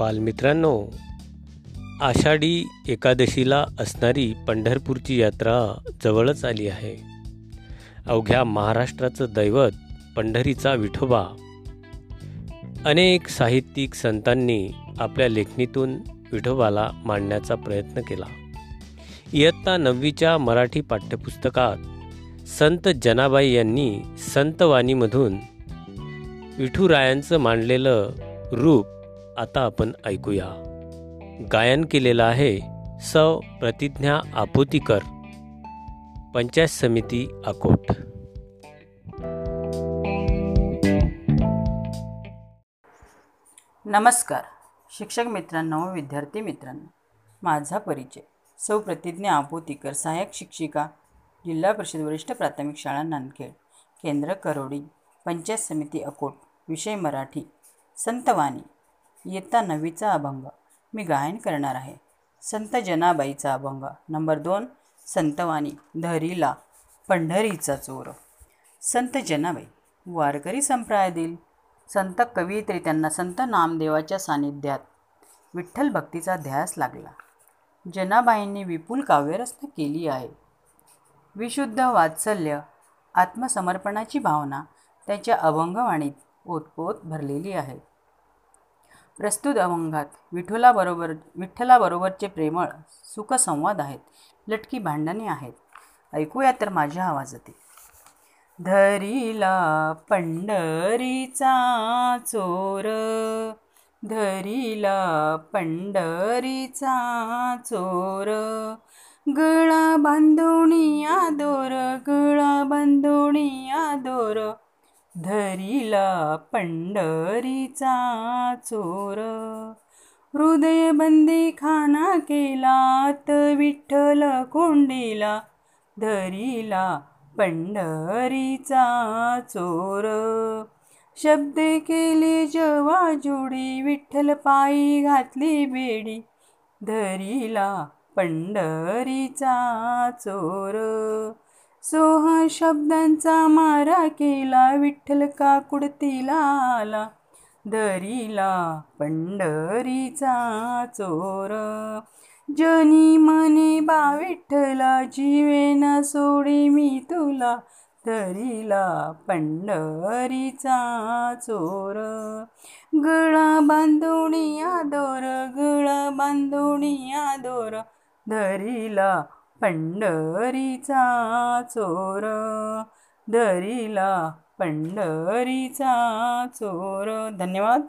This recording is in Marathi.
बालमित्रांनो आषाढी एकादशीला असणारी पंढरपूरची यात्रा जवळच आली आहे. अवघ्या महाराष्ट्राचं दैवत पंढरीचा विठोबा. अनेक साहित्यिक संतांनी आपल्या लेखणीतून विठोबाला मांडण्याचा प्रयत्न केला. इयत्ता नववीच्या मराठी पाठ्यपुस्तकात संत जनाबाई यांनी संतवाणीमधून विठुरायांचं मांडलेलं रूप आता आपण ऐकूया. गायन केलेलं आहे सौ. प्रतिज्ञा आपोतीकर. पंचायत समिती अकोट. नमस्कार. शिक्षक मित्रांनो विद्यार्थी मित्रांनो. माझा परिचय. सौ. प्रतिज्ञा आपोतीकर सहाय्यक शिक्षिका जिल्हा परिषद वरिष्ठ प्राथमिक शाळा नांदखेड. केंद्र करोडी पंचायत समिती अकोट. विषय मराठी. संतवाणी. इयत्ता नववीचा अभंग. मी गायन करणार आहे. संत जनाबाईचा अभंग. नंबर दोन संतवाणी धरीला पंढरीचा चोर. संत जनाबाई वारकरी संप्रदायातील संत कवयित्री त्यांना संत नामदेवाच्या सानिध्यात विठ्ठल भक्तीचा ध्यास लागला. जनाबाईंनी विपुल काव्यरचना केली आहे. विशुद्ध वात्सल्य आत्मसमर्पणाची भावना त्याच्या अभंगवाणीत ओतपोत भरलेली आहे. प्रस्तुत अभंगात विठुलाबरोबर विठ्ठलाबरोबरचे प्रेमळ सुखसंवाद आहेत. लटकी भांडणे आहेत. ऐकूया तर माझ्या आवाजातील. धरीला पंढरीचा चोर. धरीला पंढरीचा चोर. गळा बांधोणिया दोर गळा बांधोणिया दोर. धरीला पंढरीचा चोर. हृदय बंदी खाना केलात विठ्ठल कोंडीला धरीला पंढरीचा चोर. शब्दे केले जवा जोडी विठ्ठल पायी घातली बेडी धरीला पंढरीचा चोर. सोह शब्दांचा मारा केला विठ्ठल का कुडतीला आला. दरीला पंढरीचा चोर. जनी मने बा विठ्ठला जीवेना सोडी मी तुला. दरीला पंढरीचा चोर. गळा बांधोणिया आदोर गळा बांधोणिया आदोर धरीला पंढरीचा चोर धरीला पंढरीचा चोर. धन्यवाद.